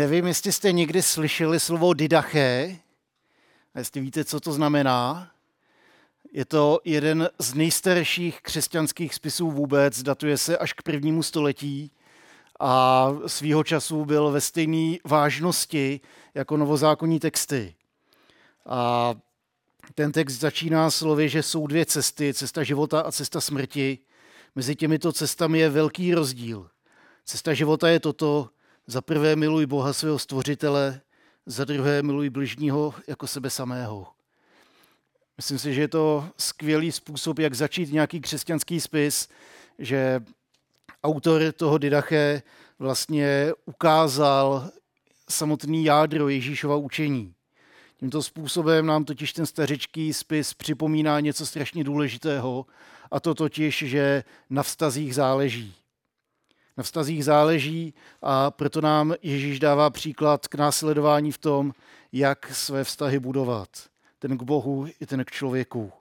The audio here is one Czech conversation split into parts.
Nevím, jestli jste někdy slyšeli slovo didaché, a jestli víte, co to znamená. Je to jeden z nejstarších křesťanských spisů vůbec, datuje se až k prvnímu století a svýho času byl ve stejné vážnosti jako novozákonní texty. A ten text začíná slovy, že jsou dvě cesty, cesta života a cesta smrti. Mezi těmito cestami je velký rozdíl. Cesta života je toto, za prvé miluj Boha svého stvořitele, za druhé miluj bližního jako sebe samého. Myslím si, že je to skvělý způsob, jak začít nějaký křesťanský spis, že autor toho Didache vlastně ukázal samotný jádro Ježíšova učení. Tímto způsobem nám totiž ten stařičký spis připomíná něco strašně důležitého, a to totiž, že na vztazích záleží. Na vztazích záleží a proto nám Ježíš dává příklad k následování v tom, jak své vztahy budovat. Ten k Bohu i ten k člověku.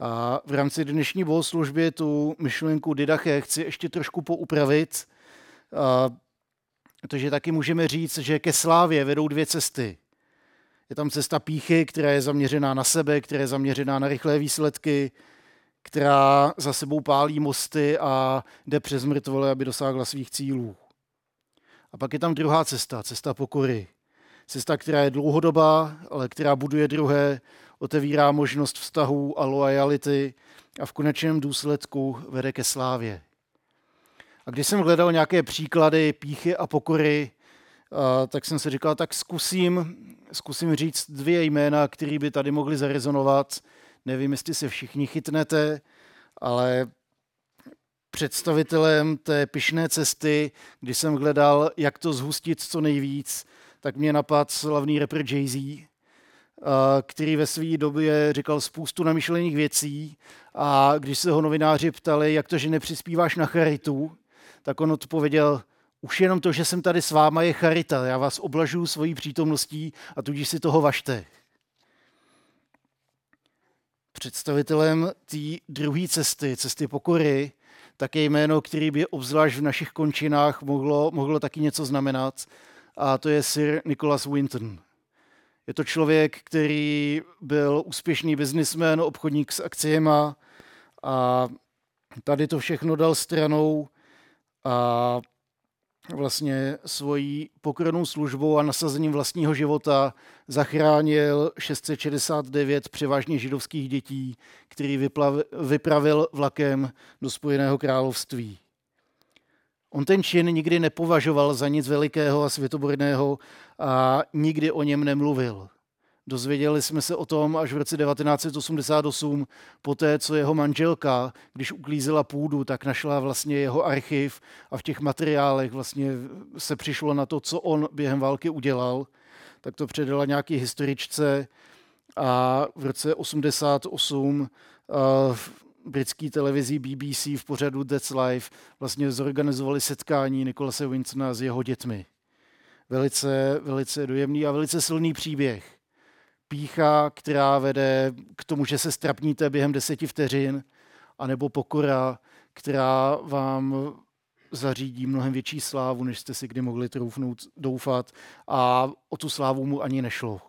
A v rámci dnešní bohoslužby tu myšlenku Didache chci ještě trošku poupravit, a, protože taky můžeme říct, že ke slávě vedou dvě cesty. Je tam cesta píchy, která je zaměřená na sebe, která je zaměřená na rychlé výsledky, která za sebou pálí mosty a jde přes mrtvole, aby dosáhla svých cílů. A pak je tam druhá cesta, cesta pokory. Cesta, která je dlouhodobá, ale která buduje druhé, otevírá možnost vztahů a loajality a v konečném důsledku vede ke slávě. A když jsem hledal nějaké příklady píchy a pokory, tak jsem si říkal, tak zkusím, zkusím říct dvě jména, které by tady mohly zarezonovat Nevím, jestli se všichni chytnete, ale představitelem té pyšné cesty, když jsem hledal, jak to zhustit co nejvíc, tak mě napad slavný rapper Jay-Z, který ve své době říkal spoustu namyšlených věcí a když se ho novináři ptali, jak to, že nepřispíváš na charitu, tak on odpověděl, už jenom to, že jsem tady s váma, je charita. Já vás oblažuju svojí přítomností a tudíž si toho vašte. Představitelem té druhé cesty, cesty pokory, tak je jméno, který by obzvlášť v našich končinách mohlo, mohlo taky něco znamenat, a to je Sir Nicholas Winton. Je to člověk, který byl úspěšný biznismen, obchodník s akciema a tady to všechno dal stranou a vlastně svojí pokornou službou a nasazením vlastního života zachránil 669 převážně židovských dětí, který vyplav, vypravil vlakem do Spojeného království. On ten čin nikdy nepovažoval za nic velikého a světoborného a nikdy o něm nemluvil. Dozvěděli jsme se o tom až v roce 1988, poté co jeho manželka, když uklízela půdu, tak našla vlastně jeho archiv a v těch materiálech vlastně se přišlo na to, co on během války udělal. Tak to předala nějaký historičce a v roce 88 v britský televizí BBC v pořadu That's Life vlastně zorganizovali setkání Nikolase Winsona s jeho dětmi. Velice, velice dojemný a velice silný příběh pícha, která vede k tomu, že se strapníte během deseti vteřin, anebo pokora, která vám zařídí mnohem větší slávu, než jste si kdy mohli troufnout doufat a o tu slávu mu ani nešlo.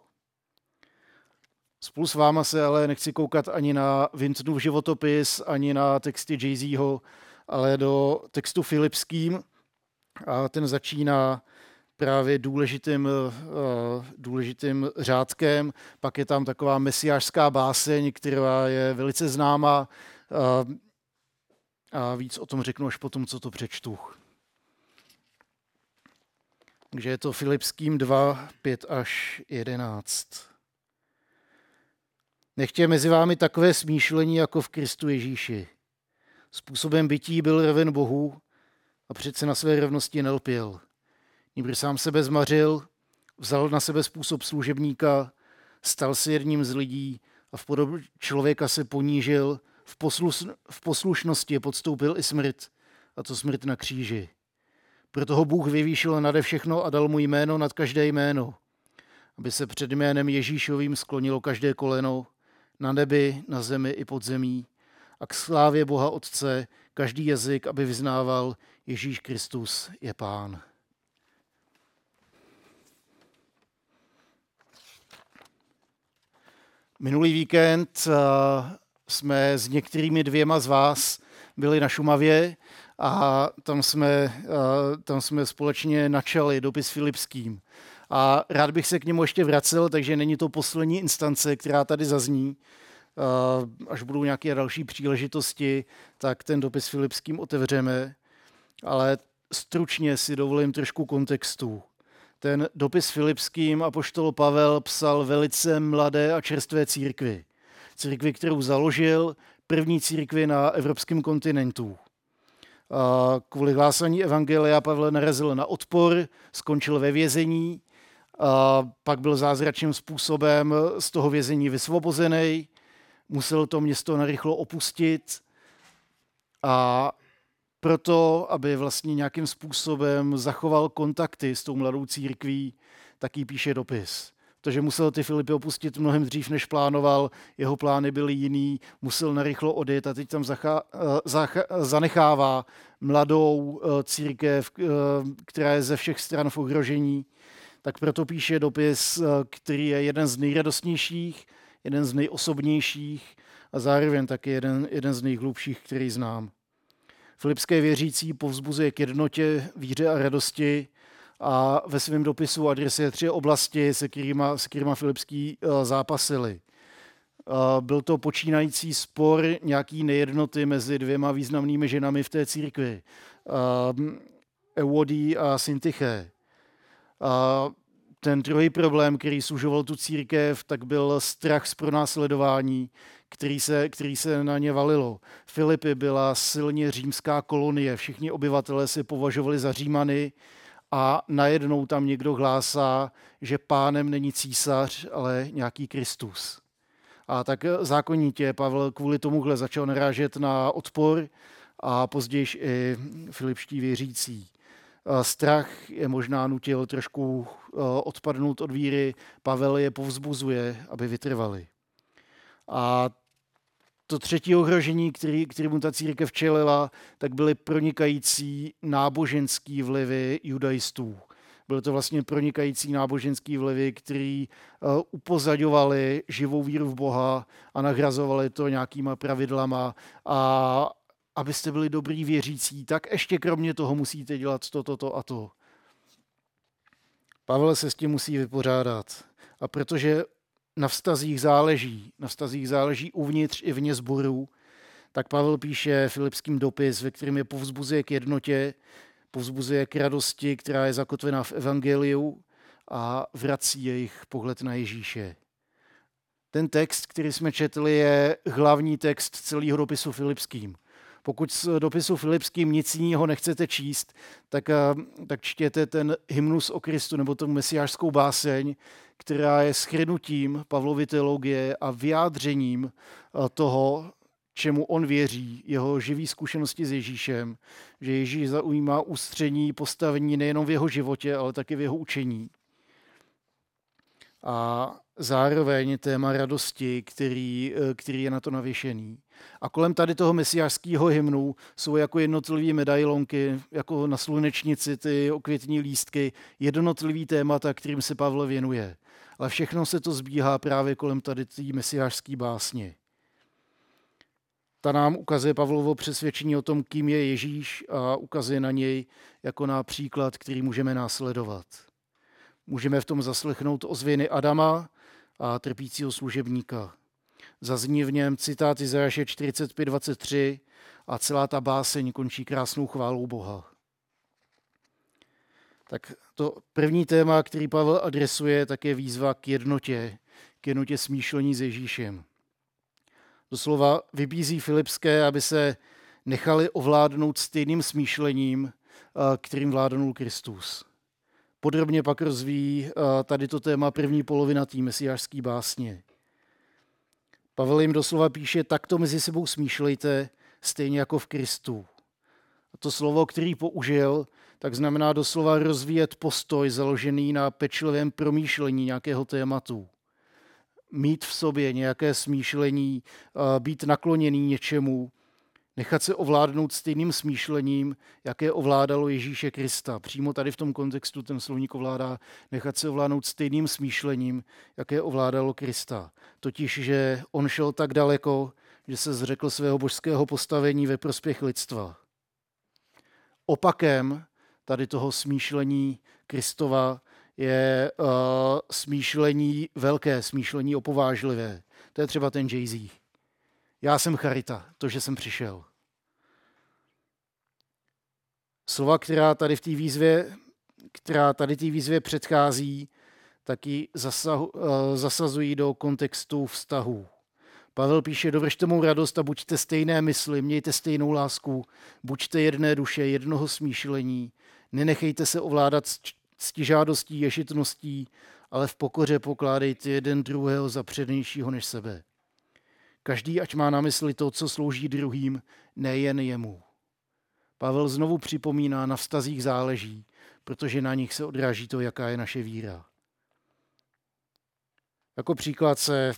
Spolu s váma se ale nechci koukat ani na Vincenův životopis, ani na texty Jay-Zho, ale do textu Filipským. A ten začíná právě důležitým, eh, důležitým řádkem. Pak je tam taková mesiářská báseň, která je velice známá eh, a víc o tom řeknu až potom, co to přečtu. Takže je to Filipským 2, 5 až 11. Nechtě mezi vámi takové smýšlení jako v Kristu Ježíši. Způsobem bytí byl reven Bohu a přece na své rovnosti nelpěl – Nýbrž sám sebe zmařil, vzal na sebe způsob služebníka, stal se jedním z lidí a v podobě člověka se ponížil, v, poslus, v poslušnosti podstoupil i smrt, a to smrt na kříži. Proto ho Bůh vyvýšil nade všechno a dal mu jméno nad každé jméno, aby se před jménem Ježíšovým sklonilo každé koleno, na nebi, na zemi i pod zemí, a k slávě Boha Otce každý jazyk, aby vyznával Ježíš Kristus je Pán. Minulý víkend jsme s některými dvěma z vás byli na Šumavě a tam jsme, tam jsme společně načali dopis Filipským. A rád bych se k němu ještě vracel, takže není to poslední instance, která tady zazní. Až budou nějaké další příležitosti, tak ten dopis Filipským otevřeme. Ale stručně si dovolím trošku kontextu. Ten dopis Filipským apoštol Pavel psal velice mladé a čerstvé církvi. Církvi, kterou založil, první církvi na evropském kontinentu. A kvůli hlásání evangelia Pavel narazil na odpor, skončil ve vězení, a pak byl zázračným způsobem z toho vězení vysvobozený, musel to město narychlo opustit a proto, aby vlastně nějakým způsobem zachoval kontakty s tou mladou církví, tak jí píše dopis. Protože musel ty Filipy opustit mnohem dřív, než plánoval, jeho plány byly jiný, musel narychlo odjet a teď tam zacha, zacha, zanechává mladou eh, církev, eh, která je ze všech stran v ohrožení. Tak proto píše dopis, eh, který je jeden z nejradostnějších, jeden z nejosobnějších a zároveň taky jeden, jeden z nejhlubších, který znám. Filipské věřící povzbuzuje k jednotě, víře a radosti a ve svém dopisu adresuje tři oblasti, se kterými, se kterými Filipský uh, zápasili. Uh, byl to počínající spor nějaký nejednoty mezi dvěma významnými ženami v té církvi. Eudí a Syntyché. Uh, ten druhý problém, který sužoval tu církev, tak byl strach z pronásledování, který se, který se na ně valilo. Filipy byla silně římská kolonie, všichni obyvatelé se považovali za římany a najednou tam někdo hlásá, že pánem není císař, ale nějaký Kristus. A tak zákonitě Pavel kvůli tomuhle začal narážet na odpor a později i filipští věřící. Strach je možná nutil trošku odpadnout od víry, Pavel je povzbuzuje, aby vytrvali. A to třetí ohrožení, který, kterému ta církev čelila, tak byly pronikající náboženský vlivy judaistů. Byly to vlastně pronikající náboženský vlivy, který uh, živou víru v Boha a nahrazovali to nějakýma pravidlama. A abyste byli dobrý věřící, tak ještě kromě toho musíte dělat to, to, to a to. Pavel se s tím musí vypořádat. A protože na vztazích záleží, na vztazích záleží uvnitř i vně sboru, tak Pavel píše filipským dopis, ve kterém je povzbuzuje k jednotě, povzbuzuje k radosti, která je zakotvená v evangeliu a vrací jejich pohled na Ježíše. Ten text, který jsme četli, je hlavní text celého dopisu filipským. Pokud z dopisu Filipským nic jiného nechcete číst, tak, eh, tak čtěte ten hymnus o Kristu nebo tu mesiářskou báseň, která je schrnutím Pavlovy teologie a vyjádřením eh, toho, čemu on věří, jeho živý zkušenosti s Ježíšem, že Ježíš zaujímá ústřední postavení nejenom v jeho životě, ale taky v jeho učení. A zároveň téma radosti, který, eh, který je na to navěšený. A kolem tady toho mesiářského hymnu jsou jako jednotlivé medailonky, jako na slunečnici ty okvětní lístky, jednotlivý témata, kterým se Pavel věnuje. Ale všechno se to zbíhá právě kolem tady té mesiářské básně. Ta nám ukazuje Pavlovo přesvědčení o tom, kým je Ježíš a ukazuje na něj jako na příklad, který můžeme následovat. Můžeme v tom zaslechnout ozvěny Adama a trpícího služebníka. Zazní v něm citát Izajaše 45.23 a celá ta báseň končí krásnou chválou Boha. Tak to první téma, který Pavel adresuje, tak je výzva k jednotě, k jednotě smýšlení s Ježíšem. Doslova vybízí Filipské, aby se nechali ovládnout stejným smýšlením, kterým vládnul Kristus. Podrobně pak rozvíjí tady to téma první polovina té mesiářské básně. Pavel jim doslova píše, takto mezi sebou smýšlejte, stejně jako v Kristu. A to slovo, který použil, tak znamená doslova rozvíjet postoj založený na pečlivém promýšlení nějakého tématu. Mít v sobě nějaké smýšlení, být nakloněný něčemu, nechat se ovládnout stejným smýšlením, jaké ovládalo Ježíše Krista. Přímo tady v tom kontextu ten slovník ovládá nechat se ovládnout stejným smýšlením, jaké ovládalo Krista. Totiž, že on šel tak daleko, že se zřekl svého božského postavení ve prospěch lidstva. Opakem tady toho smýšlení Kristova je uh, smýšlení velké, smýšlení opovážlivé. To je třeba ten Jay-Z. Já jsem charita, to, že jsem přišel. Slova, která tady v té výzvě, která tady té výzvě předchází, taky zasahu, uh, zasazují do kontextu vztahu. Pavel píše, dovršte mou radost a buďte stejné mysli, mějte stejnou lásku, buďte jedné duše, jednoho smýšlení, nenechejte se ovládat stižádostí, ješitností, ale v pokoře pokládejte jeden druhého za přednějšího než sebe. Každý, ať má na mysli to, co slouží druhým, nejen jemu. Pavel znovu připomíná, na vztazích záleží, protože na nich se odráží to, jaká je naše víra. Jako příklad se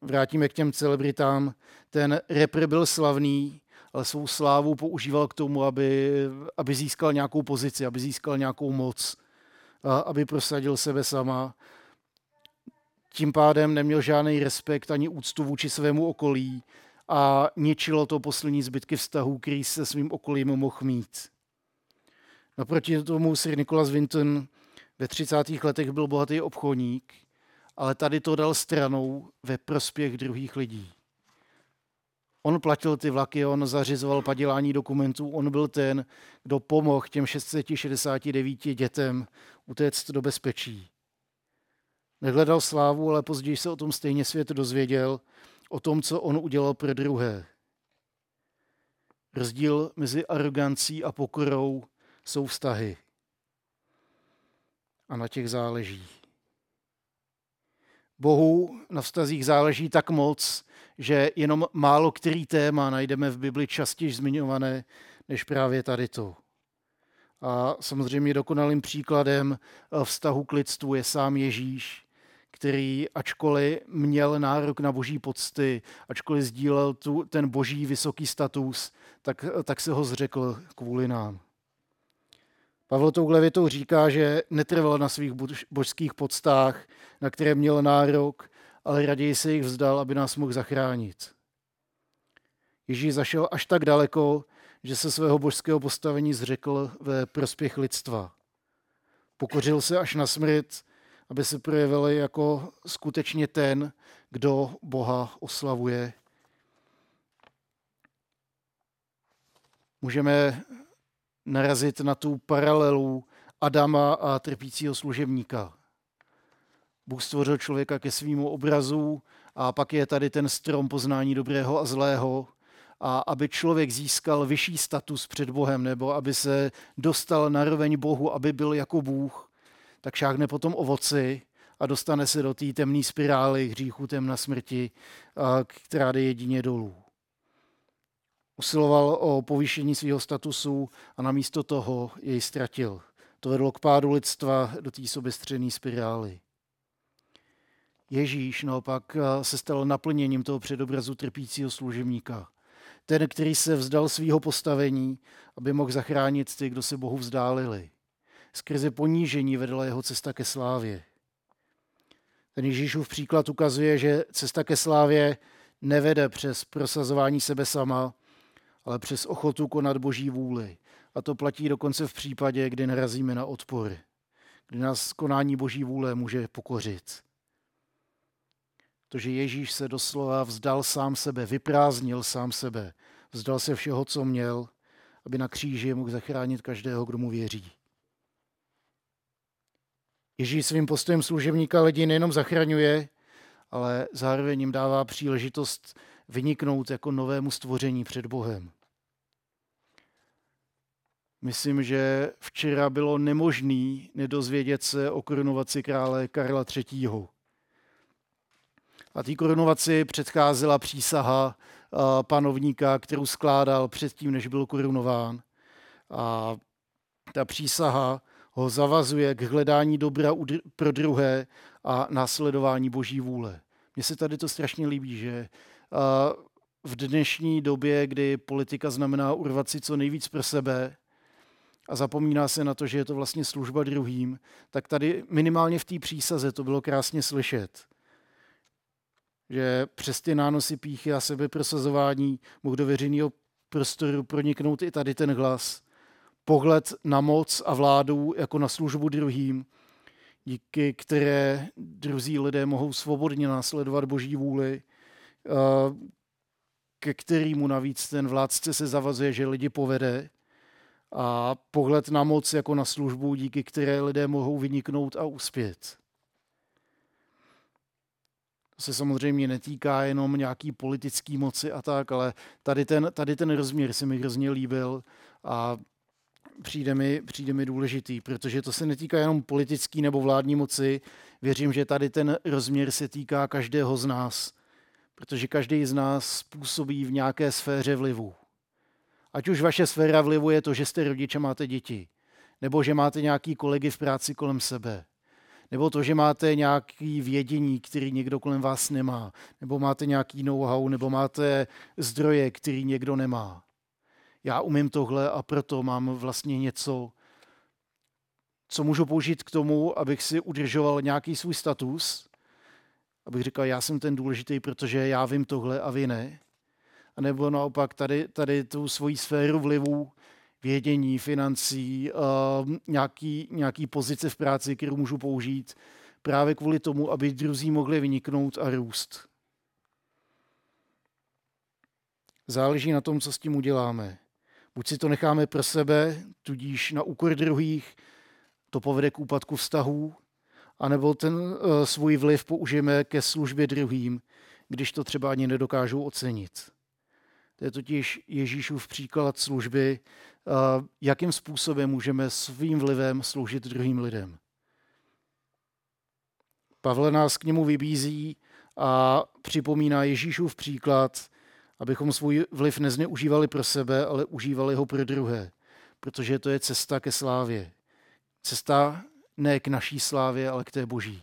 vrátíme k těm celebritám. Ten rapper byl slavný, ale svou slávu používal k tomu, aby, aby získal nějakou pozici, aby získal nějakou moc, aby prosadil sebe sama. Tím pádem neměl žádný respekt ani úctu vůči svému okolí a ničilo to poslední zbytky vztahů, který se svým okolím mohl mít. Naproti tomu Sir Nicholas Winton ve 30. letech byl bohatý obchodník, ale tady to dal stranou ve prospěch druhých lidí. On platil ty vlaky, on zařizoval padělání dokumentů, on byl ten, kdo pomohl těm 669 dětem utéct do bezpečí. Nehledal slávu, ale později se o tom stejně svět dozvěděl, o tom, co on udělal pro druhé. Rozdíl mezi arogancí a pokorou jsou vztahy. A na těch záleží. Bohu na vztazích záleží tak moc, že jenom málo který téma najdeme v Bibli častěji zmiňované než právě tady to. A samozřejmě dokonalým příkladem vztahu k lidstvu je sám Ježíš, který ačkoliv měl nárok na boží pocty, ačkoliv sdílel tu, ten boží vysoký status, tak, tak se ho zřekl kvůli nám. Pavel touhle větou říká, že netrval na svých božských podstách, na které měl nárok, ale raději se jich vzdal, aby nás mohl zachránit. Ježíš zašel až tak daleko, že se svého božského postavení zřekl ve prospěch lidstva. Pokořil se až na smrt, aby se projevil jako skutečně ten, kdo Boha oslavuje. Můžeme narazit na tu paralelu Adama a trpícího služebníka. Bůh stvořil člověka ke svýmu obrazu a pak je tady ten strom poznání dobrého a zlého. A aby člověk získal vyšší status před Bohem, nebo aby se dostal na roveň Bohu, aby byl jako Bůh, tak šáhne potom ovoci a dostane se do té temné spirály hříchu, temna smrti, která jde jedině dolů. Usiloval o povýšení svého statusu a namísto toho jej ztratil. To vedlo k pádu lidstva do té sobestřené spirály. Ježíš naopak se stal naplněním toho předobrazu trpícího služebníka. Ten, který se vzdal svého postavení, aby mohl zachránit ty, kdo se Bohu vzdálili. Skrze ponížení vedla jeho cesta ke slávě. Ten Ježíšův příklad ukazuje, že cesta ke slávě nevede přes prosazování sebe sama, ale přes ochotu konat boží vůli. A to platí dokonce v případě, kdy narazíme na odpor, kdy nás konání boží vůle může pokořit. To, že Ježíš se doslova vzdal sám sebe, vyprázdnil sám sebe, vzdal se všeho, co měl, aby na kříži mohl zachránit každého, kdo mu věří. Ježíš svým postojem služebníka lidi nejenom zachraňuje, ale zároveň jim dává příležitost vyniknout jako novému stvoření před Bohem. Myslím, že včera bylo nemožné nedozvědět se o korunovaci krále Karla III. A té korunovaci předcházela přísaha panovníka, kterou skládal předtím, než byl korunován. A ta přísaha ho zavazuje k hledání dobra pro druhé a následování boží vůle. Mně se tady to strašně líbí, že v dnešní době, kdy politika znamená urvat si co nejvíc pro sebe a zapomíná se na to, že je to vlastně služba druhým, tak tady minimálně v té přísaze to bylo krásně slyšet. Že přes ty nánosy píchy a sebeprosazování mohl do veřejného prostoru proniknout i tady ten hlas. Pohled na moc a vládu jako na službu druhým, díky které druzí lidé mohou svobodně následovat boží vůli, ke kterému navíc ten vládce se zavazuje, že lidi povede a pohled na moc jako na službu, díky které lidé mohou vyniknout a uspět. To se samozřejmě netýká jenom nějaký politický moci a tak, ale tady ten, tady ten rozměr se mi hrozně líbil a přijde mi, přijde mi důležitý, protože to se netýká jenom politický nebo vládní moci. Věřím, že tady ten rozměr se týká každého z nás, protože každý z nás působí v nějaké sféře vlivu. Ať už vaše sféra vlivu je to, že jste rodiče, máte děti, nebo že máte nějaký kolegy v práci kolem sebe, nebo to, že máte nějaký vědění, který někdo kolem vás nemá, nebo máte nějaký know-how, nebo máte zdroje, který někdo nemá. Já umím tohle a proto mám vlastně něco, co můžu použít k tomu, abych si udržoval nějaký svůj status, abych říkal, já jsem ten důležitý, protože já vím tohle a vy ne. A nebo naopak tady, tady tu svoji sféru vlivu, vědění, financí, uh, nějaký, nějaký pozice v práci, kterou můžu použít právě kvůli tomu, aby druzí mohli vyniknout a růst. Záleží na tom, co s tím uděláme. Buď si to necháme pro sebe, tudíž na úkor druhých, to povede k úpadku vztahů, anebo ten uh, svůj vliv použijeme ke službě druhým, když to třeba ani nedokážou ocenit. To je totiž Ježíšův příklad služby, uh, jakým způsobem můžeme svým vlivem sloužit druhým lidem. Pavle nás k němu vybízí a připomíná Ježíšův příklad, abychom svůj vliv nezneužívali pro sebe, ale užívali ho pro druhé, protože to je cesta ke slávě. Cesta ne k naší slávě, ale k té boží.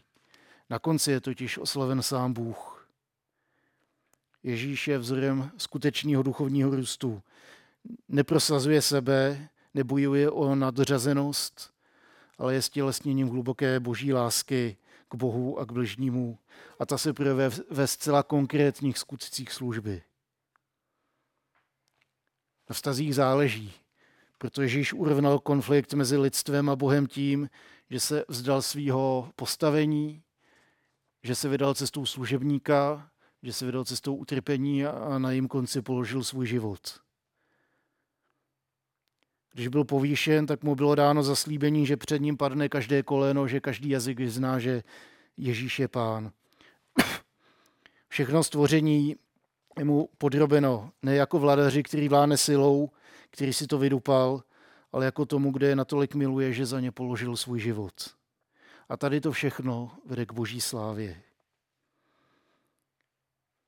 Na konci je totiž oslaven sám Bůh. Ježíš je vzorem skutečného duchovního růstu. Neprosazuje sebe, nebojuje o nadřazenost, ale je stělesněním hluboké boží lásky k Bohu a k bližnímu. A ta se projevuje ve zcela konkrétních skutcích služby. Na vztazích záleží, protože Ježíš urovnal konflikt mezi lidstvem a Bohem tím, že se vzdal svého postavení, že se vydal cestou služebníka, že se vydal cestou utrpení a na jím konci položil svůj život. Když byl povýšen, tak mu bylo dáno zaslíbení, že před ním padne každé koleno, že každý jazyk vyzná, že Ježíš je pán. Všechno stvoření je mu podrobeno ne jako vladaři, který vládne silou, který si to vydupal, ale jako tomu, kde je natolik miluje, že za ně položil svůj život. A tady to všechno vede k boží slávě.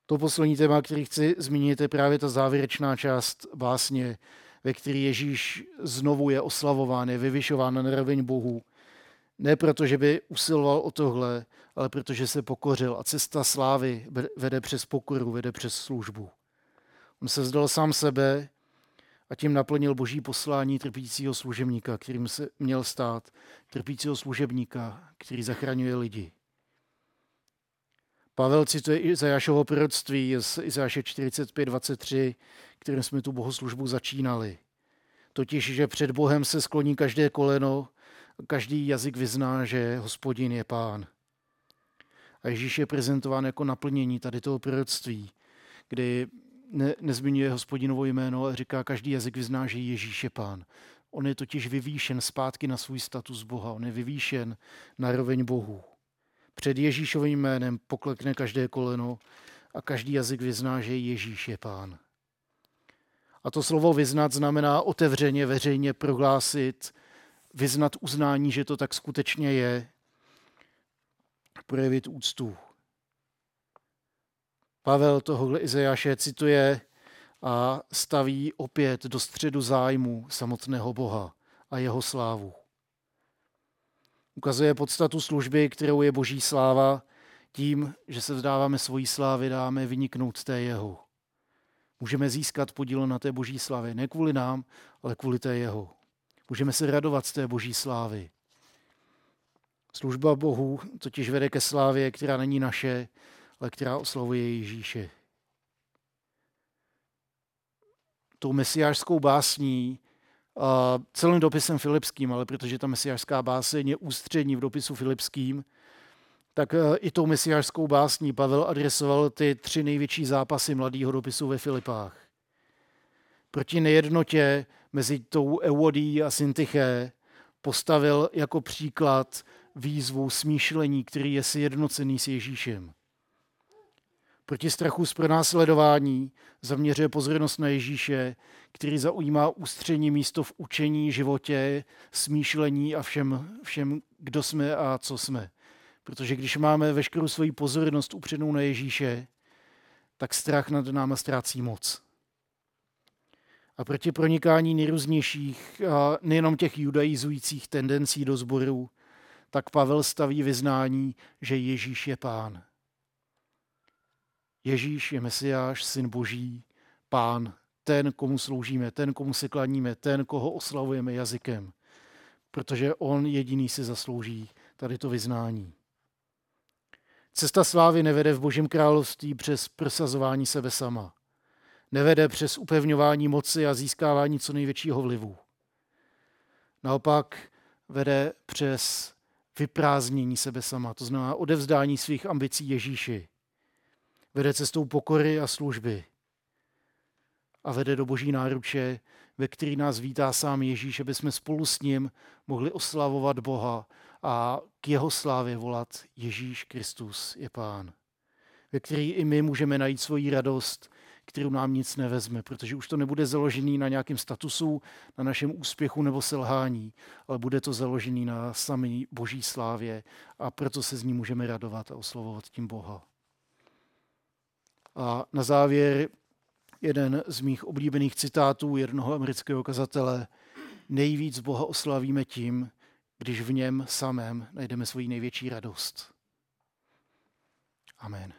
To poslední téma, který chci zmínit, je právě ta závěrečná část básně, ve které Ježíš znovu je oslavován, je vyvyšován na roveň Bohu. Ne proto, že by usiloval o tohle, ale protože se pokořil a cesta slávy vede přes pokoru, vede přes službu. On se vzdal sám sebe a tím naplnil boží poslání trpícího služebníka, kterým se měl stát, trpícího služebníka, který zachraňuje lidi. Pavel cituje Izajášovo proroctví z Izajáše 45.23, kterým jsme tu bohoslužbu začínali. Totiž, že před Bohem se skloní každé koleno, každý jazyk vyzná, že hospodin je pán. A Ježíš je prezentován jako naplnění tady toho proroctví, kdy ne, nezmiňuje hospodinovo jméno, ale říká, každý jazyk vyzná, že Ježíš je pán. On je totiž vyvýšen zpátky na svůj status Boha, on je vyvýšen na roveň Bohu. Před Ježíšovým jménem poklekne každé koleno a každý jazyk vyzná, že Ježíš je pán. A to slovo vyznat znamená otevřeně, veřejně prohlásit, vyznat uznání, že to tak skutečně je, projevit úctu. Pavel tohohle Izajáše cituje a staví opět do středu zájmu samotného Boha a jeho slávu. Ukazuje podstatu služby, kterou je boží sláva, tím, že se vzdáváme svojí slávy, dáme vyniknout té jeho. Můžeme získat podíl na té boží slávě. Ne kvůli nám, ale kvůli té jeho. Můžeme se radovat z té boží slávy. Služba Bohu totiž vede ke slávě, která není naše, ale která oslavuje Ježíše. Tou mesiářskou básní, celým dopisem Filipským, ale protože ta mesiářská báseň je ústřední v dopisu Filipským, tak e, i tou mesiářskou básní Pavel adresoval ty tři největší zápasy mladého dopisu ve Filipách. Proti nejednotě mezi tou Eudí a Syntyché postavil jako příklad výzvu smýšlení, který je sjednocený s Ježíšem. Proti strachu z pronásledování zaměřuje pozornost na Ježíše, který zaujímá ústřední místo v učení, životě, smýšlení a všem, všem, kdo jsme a co jsme. Protože když máme veškerou svoji pozornost upřenou na Ježíše, tak strach nad náma ztrácí moc. A proti pronikání nejrůznějších, nejenom těch judaizujících tendencí do sboru, tak Pavel staví vyznání, že Ježíš je pán. Ježíš je Mesiáš, syn Boží, pán, ten, komu sloužíme, ten, komu se klaníme, ten, koho oslavujeme jazykem, protože on jediný si zaslouží tady to vyznání. Cesta slávy nevede v Božím království přes prosazování sebe sama. Nevede přes upevňování moci a získávání co největšího vlivu. Naopak vede přes vyprázdnění sebe sama, to znamená odevzdání svých ambicí Ježíši. Vede cestou pokory a služby. A vede do boží náruče, ve který nás vítá sám Ježíš, aby jsme spolu s ním mohli oslavovat Boha a k jeho slávě volat Ježíš Kristus je Pán. Ve který i my můžeme najít svoji radost kterou nám nic nevezme, protože už to nebude založený na nějakém statusu, na našem úspěchu nebo selhání, ale bude to založený na samé boží slávě a proto se z ní můžeme radovat a oslovovat tím Boha. A na závěr jeden z mých oblíbených citátů jednoho amerického kazatele. Nejvíc Boha oslavíme tím, když v něm samém najdeme svoji největší radost. Amen.